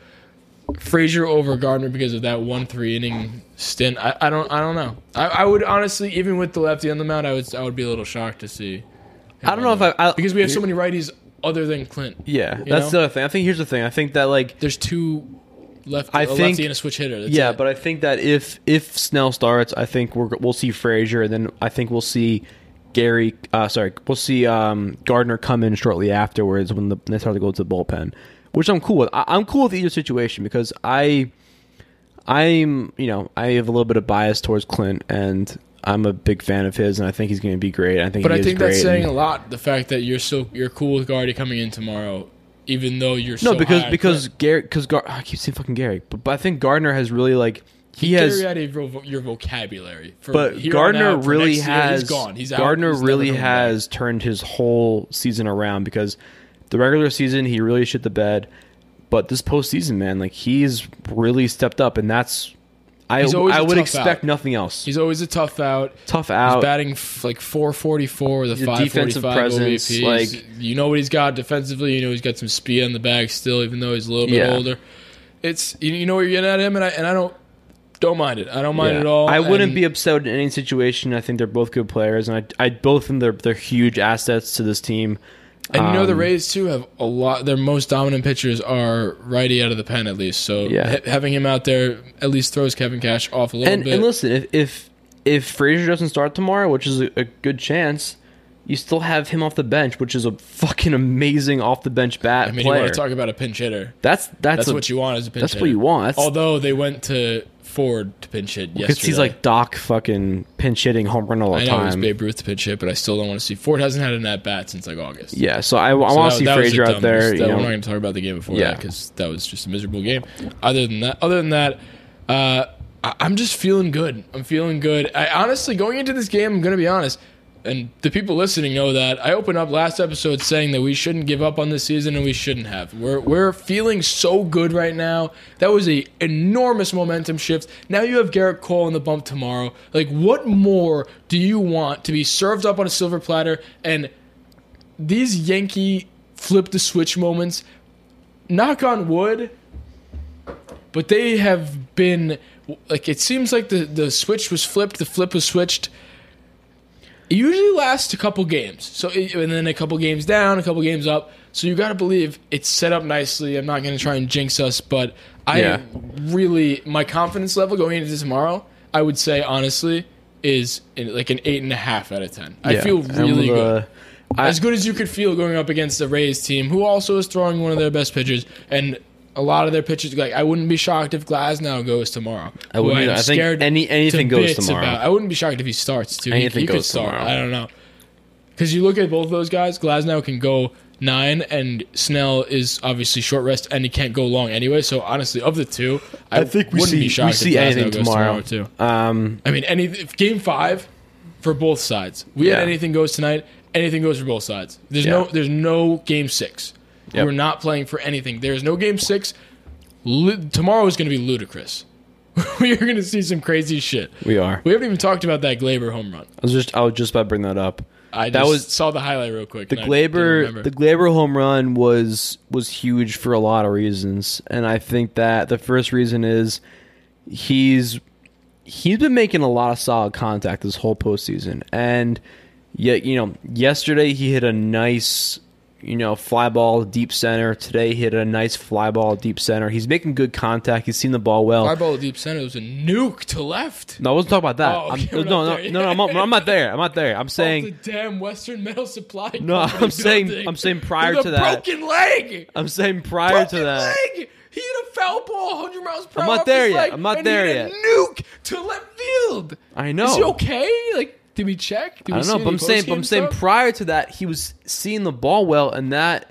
[SPEAKER 1] Frazier over Gardner because of that one three inning stint, I, I don't. I don't know. I, I would honestly, even with the lefty on the mound, I would. I would be a little shocked to see.
[SPEAKER 2] I don't know if I, I
[SPEAKER 1] because we have so many righties other than Clint.
[SPEAKER 2] Yeah, that's
[SPEAKER 1] know?
[SPEAKER 2] the other thing. I think here's the thing. I think that like
[SPEAKER 1] There's two left,
[SPEAKER 2] I think-
[SPEAKER 1] lefty and a switch hitter. That's
[SPEAKER 2] yeah,
[SPEAKER 1] it.
[SPEAKER 2] but I think that if if Snell starts, I think we're we'll see Frazier, and then I think we'll see Gary. Uh, sorry, we'll see um, Gardner come in shortly afterwards when the, they start to go to the bullpen, which I'm cool with. I, I'm cool with either situation because I, I'm you know I have a little bit of bias towards Clint, and I'm a big fan of his, and I think he's going to be great. I think,
[SPEAKER 1] but
[SPEAKER 2] he
[SPEAKER 1] I think that's saying a lot. The fact that you're so you're cool with Gardy coming in tomorrow, even though you're
[SPEAKER 2] No,
[SPEAKER 1] so
[SPEAKER 2] because because. Gary because Gar- I keep saying fucking Gary, but, but I think Gardner has really like he
[SPEAKER 1] Get
[SPEAKER 2] has.
[SPEAKER 1] Out of your, vocabulary. For
[SPEAKER 2] But Gardner
[SPEAKER 1] out,
[SPEAKER 2] really
[SPEAKER 1] year,
[SPEAKER 2] has
[SPEAKER 1] he's gone. He's out.
[SPEAKER 2] Gardner
[SPEAKER 1] He's
[SPEAKER 2] really
[SPEAKER 1] coming back.
[SPEAKER 2] has turned his whole season around because the regular season he really shit the bed, but this postseason, man, like he's really stepped up, and that's I
[SPEAKER 1] He's always
[SPEAKER 2] I
[SPEAKER 1] a
[SPEAKER 2] would
[SPEAKER 1] tough
[SPEAKER 2] expect
[SPEAKER 1] out.
[SPEAKER 2] nothing else.
[SPEAKER 1] He's always a tough out.
[SPEAKER 2] tough out.
[SPEAKER 1] He's batting f- like 444 with a
[SPEAKER 2] He's a
[SPEAKER 1] 545
[SPEAKER 2] defensive presence,
[SPEAKER 1] OBP.
[SPEAKER 2] like-
[SPEAKER 1] you know what he's got defensively. You know he's got some speed on the bag still, even though he's a little bit
[SPEAKER 2] Yeah.
[SPEAKER 1] older. It's you, you know what you're getting at him, and I and I don't don't mind it. I don't mind
[SPEAKER 2] Yeah.
[SPEAKER 1] it at all.
[SPEAKER 2] I wouldn't
[SPEAKER 1] and
[SPEAKER 2] be upset in any situation. I think they're both good players, and I, I both think they're they're huge assets to this team.
[SPEAKER 1] And you know the
[SPEAKER 2] Um,
[SPEAKER 1] Rays too have a lot. Their most dominant pitchers are righty out of the pen at least. So
[SPEAKER 2] Yeah.
[SPEAKER 1] ha- having him out there at least throws Kevin Cash off a little
[SPEAKER 2] and,
[SPEAKER 1] bit.
[SPEAKER 2] and listen, if if if Frazier doesn't start tomorrow, which is a, a good chance, you still have him off the bench, which is a fucking amazing off the bench bat
[SPEAKER 1] I mean, you
[SPEAKER 2] player.
[SPEAKER 1] want to talk about a pinch hitter?
[SPEAKER 2] that's that's,
[SPEAKER 1] That's
[SPEAKER 2] a-
[SPEAKER 1] what you want as a pinch hitter.
[SPEAKER 2] That's
[SPEAKER 1] hitter.
[SPEAKER 2] what you want. That's,
[SPEAKER 1] Although they went to Ford to pinch hit yesterday.
[SPEAKER 2] because he's like Doc fucking pinch hitting home run all the
[SPEAKER 1] I know it was. Babe Ruth to pinch hit, but I still don't want to see Ford hasn't had an at bat since like August.
[SPEAKER 2] Yeah, so I, I want to see
[SPEAKER 1] that was a
[SPEAKER 2] Frazier out there. You
[SPEAKER 1] That- We're not going to talk about the game before
[SPEAKER 2] Yeah.
[SPEAKER 1] that because that was just a miserable game. Other than that, other than that, uh, I, I'm just feeling good. I'm feeling good. I honestly going into this game, I'm gonna be honest, and the people listening know that I opened up last episode saying that we shouldn't give up on this season and we shouldn't have. We're we're feeling so good right now. That was a enormous momentum shift. Now you have Gerrit Cole in the bump tomorrow. Like, what more do you want to be served up on a silver platter? And these Yankee flip the switch moments, knock on wood, but they have been like it seems like the the switch was flipped, the flip was switched. It usually lasts a couple games, so and then a couple games down, a couple games up. So you got to believe it's set up nicely. I'm not going to try and jinx us, but I
[SPEAKER 2] Yeah.
[SPEAKER 1] really my confidence level going into tomorrow, I would say honestly, is in like an eight and a half out of ten. I feel really
[SPEAKER 2] the-
[SPEAKER 1] good
[SPEAKER 2] I-
[SPEAKER 1] as good as you could feel going up against the Rays team, who also is throwing one of their best pitchers, and a lot of their pitchers. Like I wouldn't be shocked if Glasnow goes tomorrow.
[SPEAKER 2] I wouldn't
[SPEAKER 1] who
[SPEAKER 2] either.
[SPEAKER 1] I'm
[SPEAKER 2] I think
[SPEAKER 1] scared
[SPEAKER 2] any-
[SPEAKER 1] to
[SPEAKER 2] anything goes
[SPEAKER 1] bits
[SPEAKER 2] tomorrow.
[SPEAKER 1] I wouldn't be shocked if he starts too.
[SPEAKER 2] Anything
[SPEAKER 1] he, could
[SPEAKER 2] goes
[SPEAKER 1] start.
[SPEAKER 2] tomorrow.
[SPEAKER 1] I don't know because you look at both those guys. Glasnow can go nine, and Snell is obviously short rest, and he can't go long anyway. So honestly, of the two, I,
[SPEAKER 2] I think we
[SPEAKER 1] wouldn't
[SPEAKER 2] see
[SPEAKER 1] be shocked
[SPEAKER 2] we see
[SPEAKER 1] if
[SPEAKER 2] anything
[SPEAKER 1] goes
[SPEAKER 2] tomorrow.
[SPEAKER 1] too.
[SPEAKER 2] Um,
[SPEAKER 1] I mean, any if game five for both sides. We had anything goes tonight. Anything goes for both sides. There's
[SPEAKER 2] Yeah.
[SPEAKER 1] no there's no game six.
[SPEAKER 2] Yep.
[SPEAKER 1] We're not playing for anything. There's no game six. Tomorrow is going to be ludicrous. (laughs) we are going to see some crazy shit.
[SPEAKER 2] we are.
[SPEAKER 1] We haven't even talked about that Gleyber home run.
[SPEAKER 2] I was just I was just about to bring that up.
[SPEAKER 1] I
[SPEAKER 2] That
[SPEAKER 1] just
[SPEAKER 2] was-
[SPEAKER 1] saw the highlight real quick.
[SPEAKER 2] The
[SPEAKER 1] and I didn't Gleyber
[SPEAKER 2] the Gleyber home run was was huge for a lot of reasons, and I think that the first reason is he's he's been making a lot of solid contact this whole postseason, and yet you know yesterday he hit a nice you know fly ball deep center. Today he hit a nice fly ball deep center. He's making good contact. He's seen the ball well.
[SPEAKER 1] Fly ball deep center was a nuke to left.
[SPEAKER 2] no, I wasn't talking about that.
[SPEAKER 1] Oh, okay,
[SPEAKER 2] I'm, no, no, no, no, I'm, not- I'm not there. I'm not there. I'm
[SPEAKER 1] Off
[SPEAKER 2] saying
[SPEAKER 1] the damn Western Metal Supply.
[SPEAKER 2] No, I'm saying-
[SPEAKER 1] building
[SPEAKER 2] I'm saying prior to that-
[SPEAKER 1] broken leg.
[SPEAKER 2] I'm saying prior
[SPEAKER 1] broken
[SPEAKER 2] to that.
[SPEAKER 1] leg. He hit a foul ball 100 miles per
[SPEAKER 2] I'm
[SPEAKER 1] hour.
[SPEAKER 2] not there yet. I'm not there
[SPEAKER 1] hit
[SPEAKER 2] yet.
[SPEAKER 1] A nuke to left field.
[SPEAKER 2] I know.
[SPEAKER 1] Is he okay? Like, did we check? Did
[SPEAKER 2] I
[SPEAKER 1] we
[SPEAKER 2] don't know, but I'm saying, but I'm saying
[SPEAKER 1] stuff?
[SPEAKER 2] prior to that, he was seeing the ball well, and that,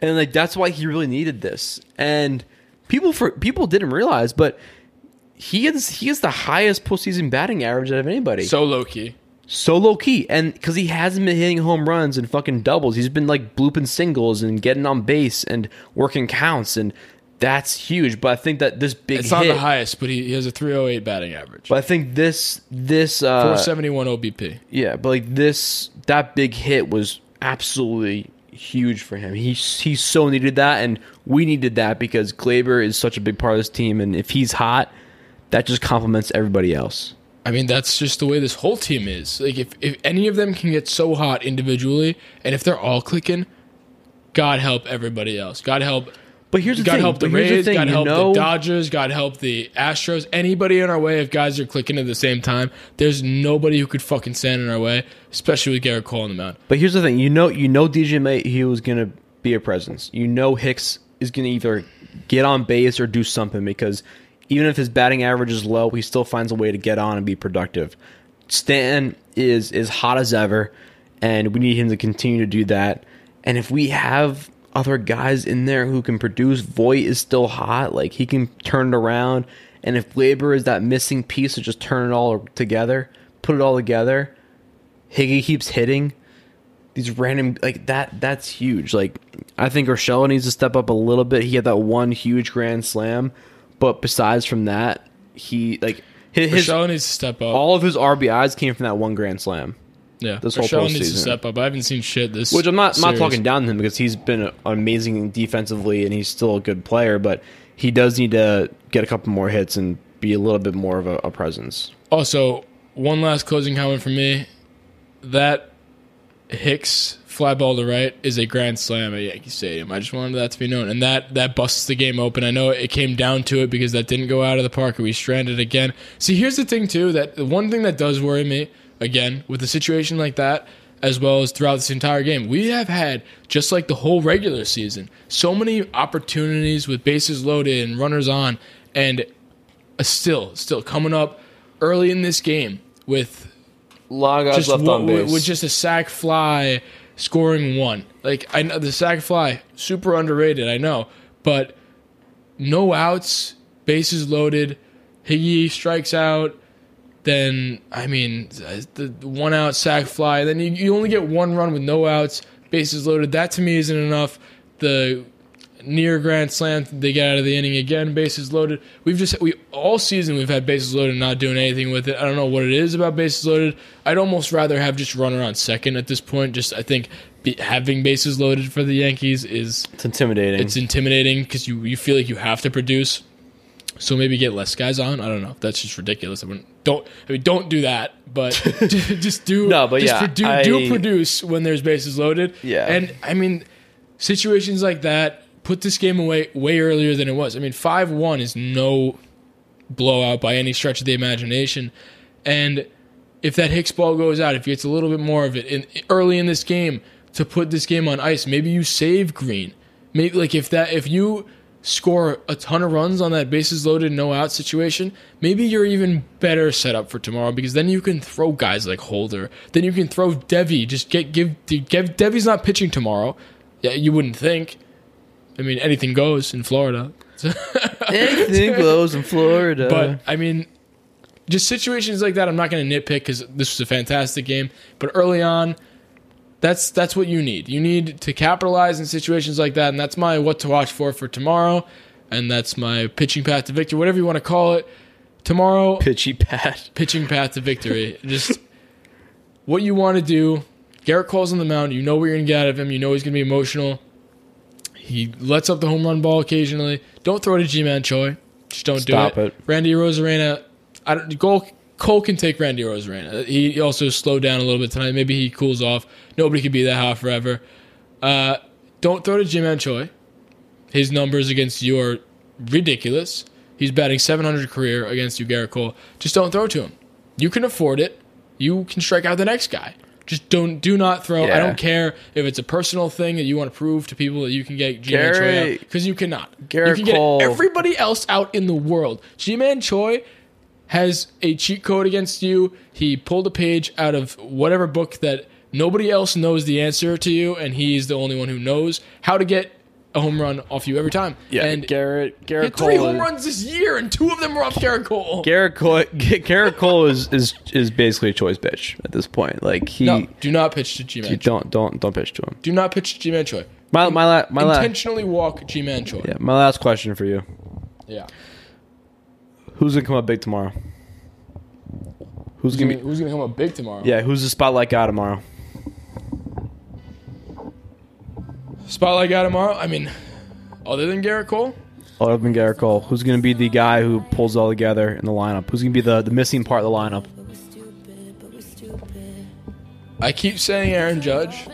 [SPEAKER 2] and like that's why he really needed this. And people for people didn't realize, but he is he is the highest postseason batting average out of anybody.
[SPEAKER 1] so low key.
[SPEAKER 2] so low key, and because he hasn't been hitting home runs and fucking doubles, he's been like blooping singles and getting on base and working counts, and that's huge. But I think that this big
[SPEAKER 1] It's
[SPEAKER 2] hit,
[SPEAKER 1] not the highest, but he, he has a 308 batting average.
[SPEAKER 2] but I think this this uh,
[SPEAKER 1] 471 OBP.
[SPEAKER 2] Yeah, but like this, that big hit was absolutely huge for him. He he so needed that, and we needed that because Gleyber is such a big part of this team, and if he's hot, that just complements everybody else.
[SPEAKER 1] I mean, that's just the way this whole team is. Like, if, if any of them can get so hot individually, and if they're all clicking, God help everybody else. God help.
[SPEAKER 2] But here's the
[SPEAKER 1] God
[SPEAKER 2] thing.
[SPEAKER 1] help the
[SPEAKER 2] but here's the
[SPEAKER 1] Rays.
[SPEAKER 2] thing,
[SPEAKER 1] God
[SPEAKER 2] you
[SPEAKER 1] help
[SPEAKER 2] know-
[SPEAKER 1] the Dodgers. God help the Astros. Anybody in our way, if guys are clicking at the same time, there's nobody who could fucking stand in our way, especially with Gerrit Cole on the mound.
[SPEAKER 2] But here's the thing. You know, you know, DJ LeMahieu was gonna be a presence. You know, Hicks is gonna either get on base or do something because even if his batting average is low, he still finds a way to get on and be productive. Stanton is is hot as ever, and we need him to continue to do that. And if we have other guys in there who can produce, Voit is still hot. Like he can turn it around. And if Gleyber is that missing piece to just turn it all together, put it all together, Higgy keeps hitting these random like that. That's huge. Like I think Urshela needs to step up a little bit. He had that one huge grand slam, but besides from that, he like his, his
[SPEAKER 1] Urshela needs to step up.
[SPEAKER 2] all of his RBIs came from that one grand slam.
[SPEAKER 1] Yeah,
[SPEAKER 2] this whole
[SPEAKER 1] Urshela needs to
[SPEAKER 2] postseason.
[SPEAKER 1] step up. I haven't seen shit this.
[SPEAKER 2] Which I'm not not
[SPEAKER 1] series.
[SPEAKER 2] talking down to him because he's been amazing defensively and he's still a good player, but he does need to get a couple more hits and be a little bit more of a, a presence.
[SPEAKER 1] Also, one last closing comment from me. That Hicks fly ball to right is a grand slam at Yankee Stadium. I just wanted that to be known, and that that busts the game open. I know it came down to it because that didn't go out of the park, and we stranded again. See, here's the thing too. That the one thing that does worry me again with a situation like that, as well as throughout this entire game, we have had just like the whole regular season, so many opportunities with bases loaded and runners on, and uh, still, still coming up early in this game with
[SPEAKER 2] lot of guys
[SPEAKER 1] just one, with, with just a sac fly scoring one. Like I know the sac fly super underrated, I know, but no outs, bases loaded. Higgy strikes out, then I mean the one out sac fly, then you, you only get one run with no outs, bases loaded. That to me isn't enough. The near grand slam, they get out of the inning again, bases loaded. We've just we all season we've had bases loaded, not doing anything with it. I don't know what it is about bases loaded. I'd almost rather have just runner on second at this point. Just I think be, having bases loaded for the Yankees is
[SPEAKER 2] It's intimidating.
[SPEAKER 1] it's intimidating because you you feel like you have to produce. So maybe get less guys on. I don't know. That's just ridiculous. I mean, don't I mean don't do that. But (laughs) (laughs) just do
[SPEAKER 2] No, but
[SPEAKER 1] just
[SPEAKER 2] yeah,
[SPEAKER 1] produ- do produce when there's bases loaded.
[SPEAKER 2] Yeah.
[SPEAKER 1] and I mean situations like that put this game away way earlier than it was. I mean, five one is no blowout by any stretch of the imagination, and if that Hicks ball goes out, if he gets a little bit more of it in, early in this game to put this game on ice, maybe you save Green. Maybe like if that if you score a ton of runs on that bases loaded no out situation, maybe you're even better set up for tomorrow because then you can throw guys like Holder. Then you can throw Deivi. Just get give, give Deivi's not pitching tomorrow. Yeah, you wouldn't think. I mean, anything goes in Florida. (laughs)
[SPEAKER 2] Anything goes in Florida.
[SPEAKER 1] But I mean, just situations like that, I'm not going to nitpick because this was a fantastic game. But early on, that's that's what you need. You need to capitalize in situations like that, and that's my what to watch for for tomorrow, and that's my pitching path to victory, whatever you want to call it. Tomorrow,
[SPEAKER 2] pitchy pat.
[SPEAKER 1] pitching path to victory. Just what you want to do. Gerrit Cole's on the mound. You know what you're going to get out of him. You know he's going to be emotional. He lets up the home run ball occasionally. Don't throw it to Ji-Man Choi. Just don't
[SPEAKER 2] Stop
[SPEAKER 1] do it.
[SPEAKER 2] Stop it.
[SPEAKER 1] Randy Arozarena. I don't. Cole, Cole can take Randy Arozarena. He also slowed down a little bit tonight. Maybe he cools off. Nobody could be that hot forever. Uh, don't throw to Ji-Man Choi. His numbers against you are ridiculous. He's batting 700 career against you, Gerrit Cole. Just don't throw to him. You can afford it. You can strike out the next guy. Just don't do not throw. I don't care if it's a personal thing that you want to prove to people that you can get Ji-Man Choi out because you cannot.
[SPEAKER 2] Gerrit
[SPEAKER 1] you can
[SPEAKER 2] Cole-
[SPEAKER 1] get everybody else out in the world. Ji-Man Choi has a cheat code against you. He pulled a page out of whatever book that nobody else knows the answer to you, and he's the only one who knows how to get a home run off you every time.
[SPEAKER 2] Yeah,
[SPEAKER 1] and
[SPEAKER 2] Garrett Garrett
[SPEAKER 1] had three home runs this year, and two of them were off Gerrit Cole.
[SPEAKER 2] Gerrit Cole, (laughs) Gerrit Cole is, is is basically a choice bitch at this point. Like he,
[SPEAKER 1] no, do not pitch to Ji-Man
[SPEAKER 2] don't don't don't pitch to him.
[SPEAKER 1] Do not pitch to Ji-Man Choi.
[SPEAKER 2] My my la, my la,
[SPEAKER 1] Intentionally walk Ji-Man Choi.
[SPEAKER 2] yeah, my last question for you:
[SPEAKER 1] Yeah.
[SPEAKER 2] Who's gonna come up big tomorrow? Who's
[SPEAKER 1] Who's
[SPEAKER 2] gonna be?
[SPEAKER 1] who's gonna come up big tomorrow?
[SPEAKER 2] Yeah, who's the spotlight guy tomorrow?
[SPEAKER 1] Spotlight guy tomorrow. I mean, other than Gerrit Cole,
[SPEAKER 2] Other than Gerrit Cole, who's gonna be the guy who pulls all together in the lineup? Who's gonna be the the missing part of the lineup?
[SPEAKER 1] I keep saying Aaron Judge.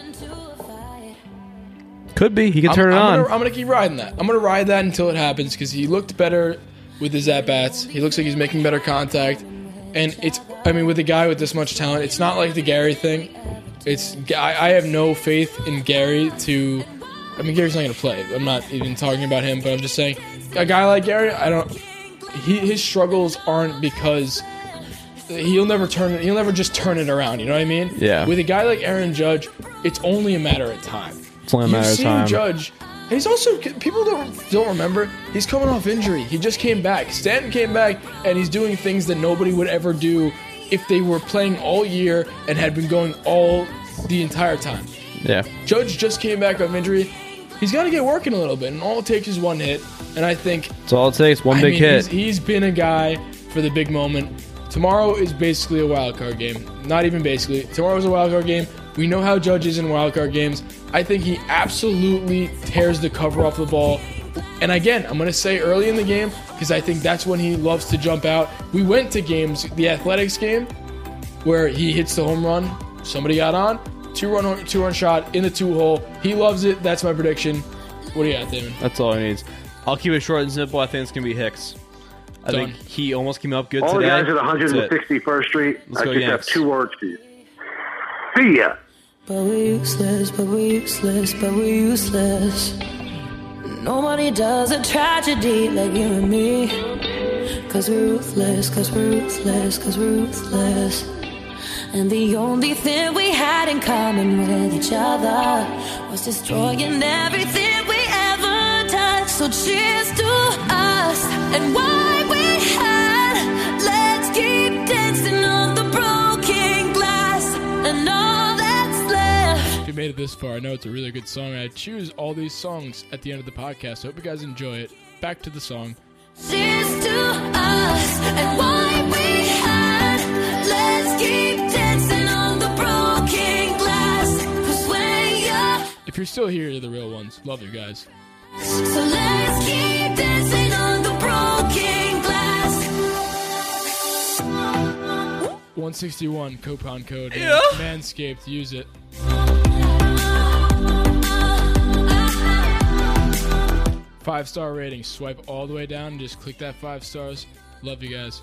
[SPEAKER 2] Could be. He can
[SPEAKER 1] I'm,
[SPEAKER 2] turn it
[SPEAKER 1] I'm
[SPEAKER 2] on.
[SPEAKER 1] Gonna, I'm gonna keep riding that. I'm gonna ride that until it happens because he looked better with his at bats. He looks like he's making better contact, and it's. I mean, with a guy with this much talent, it's not like the Gary thing. It's. I, I have no faith in Gary to. I mean, Gary's not gonna play. I'm not even talking about him, but I'm just saying, a guy like Gary, I don't. He, his struggles aren't because he'll never turn it. He'll never just turn it around. You know what I mean?
[SPEAKER 2] Yeah.
[SPEAKER 1] With a guy like Aaron Judge, it's only a matter of time.
[SPEAKER 2] It's only a matter
[SPEAKER 1] You've
[SPEAKER 2] of time.
[SPEAKER 1] Judge. And He's also people don't don't remember. He's coming off injury. He just came back. Stanton came back, and he's doing things that nobody would ever do if they were playing all year and had been going all the entire time.
[SPEAKER 2] Yeah.
[SPEAKER 1] Judge just came back off injury. He's got to get working a little bit, and all it takes is one hit. And I think
[SPEAKER 2] That's all it takes. One
[SPEAKER 1] I
[SPEAKER 2] big
[SPEAKER 1] mean,
[SPEAKER 2] hit.
[SPEAKER 1] He's, he's been a guy for the big moment. Tomorrow is basically a wild card game. Not even basically. Tomorrow is a wild card game. We know how Judge is in wild card games. I think he absolutely tears the cover off the ball. And again, I'm going to say early in the game because I think that's when he loves to jump out. We went to games, the Athletics game, where he hits the home run. Somebody got on, two run, two run shot in the two hole. He loves it. That's my prediction. What do you got, Damon?
[SPEAKER 2] That's all he needs. I'll keep it short and simple. I think it's gonna be Hicks. I
[SPEAKER 1] Done.
[SPEAKER 2] think he almost came up good
[SPEAKER 5] All the guys at 161st Street.
[SPEAKER 2] Let's
[SPEAKER 5] I
[SPEAKER 2] go
[SPEAKER 5] just have two words for you. See ya.
[SPEAKER 6] But we're useless, but we're useless, but we're useless. Nobody does a tragedy like you and me. Cause we're ruthless, cause we're ruthless, cause we're ruthless. And the only thing we had in common with each other was destroying everything we ever touched. So cheers to us and why we had
[SPEAKER 1] made it this far, I know it's a really good song. I choose all these songs at the end of the podcast. I hope you guys enjoy it. Back to the song.
[SPEAKER 6] Cheers to us and what we had. Let's keep dancing on the broken glass. 'Cause when you're
[SPEAKER 1] If you're still here, you're the real ones. Love you guys.
[SPEAKER 6] So let's keep dancing on the broken glass.
[SPEAKER 1] 161 coupon code.
[SPEAKER 2] Yeah.
[SPEAKER 1] Manscaped. Use it. Five star rating. Swipe all the way down and just click that five stars. Love you guys.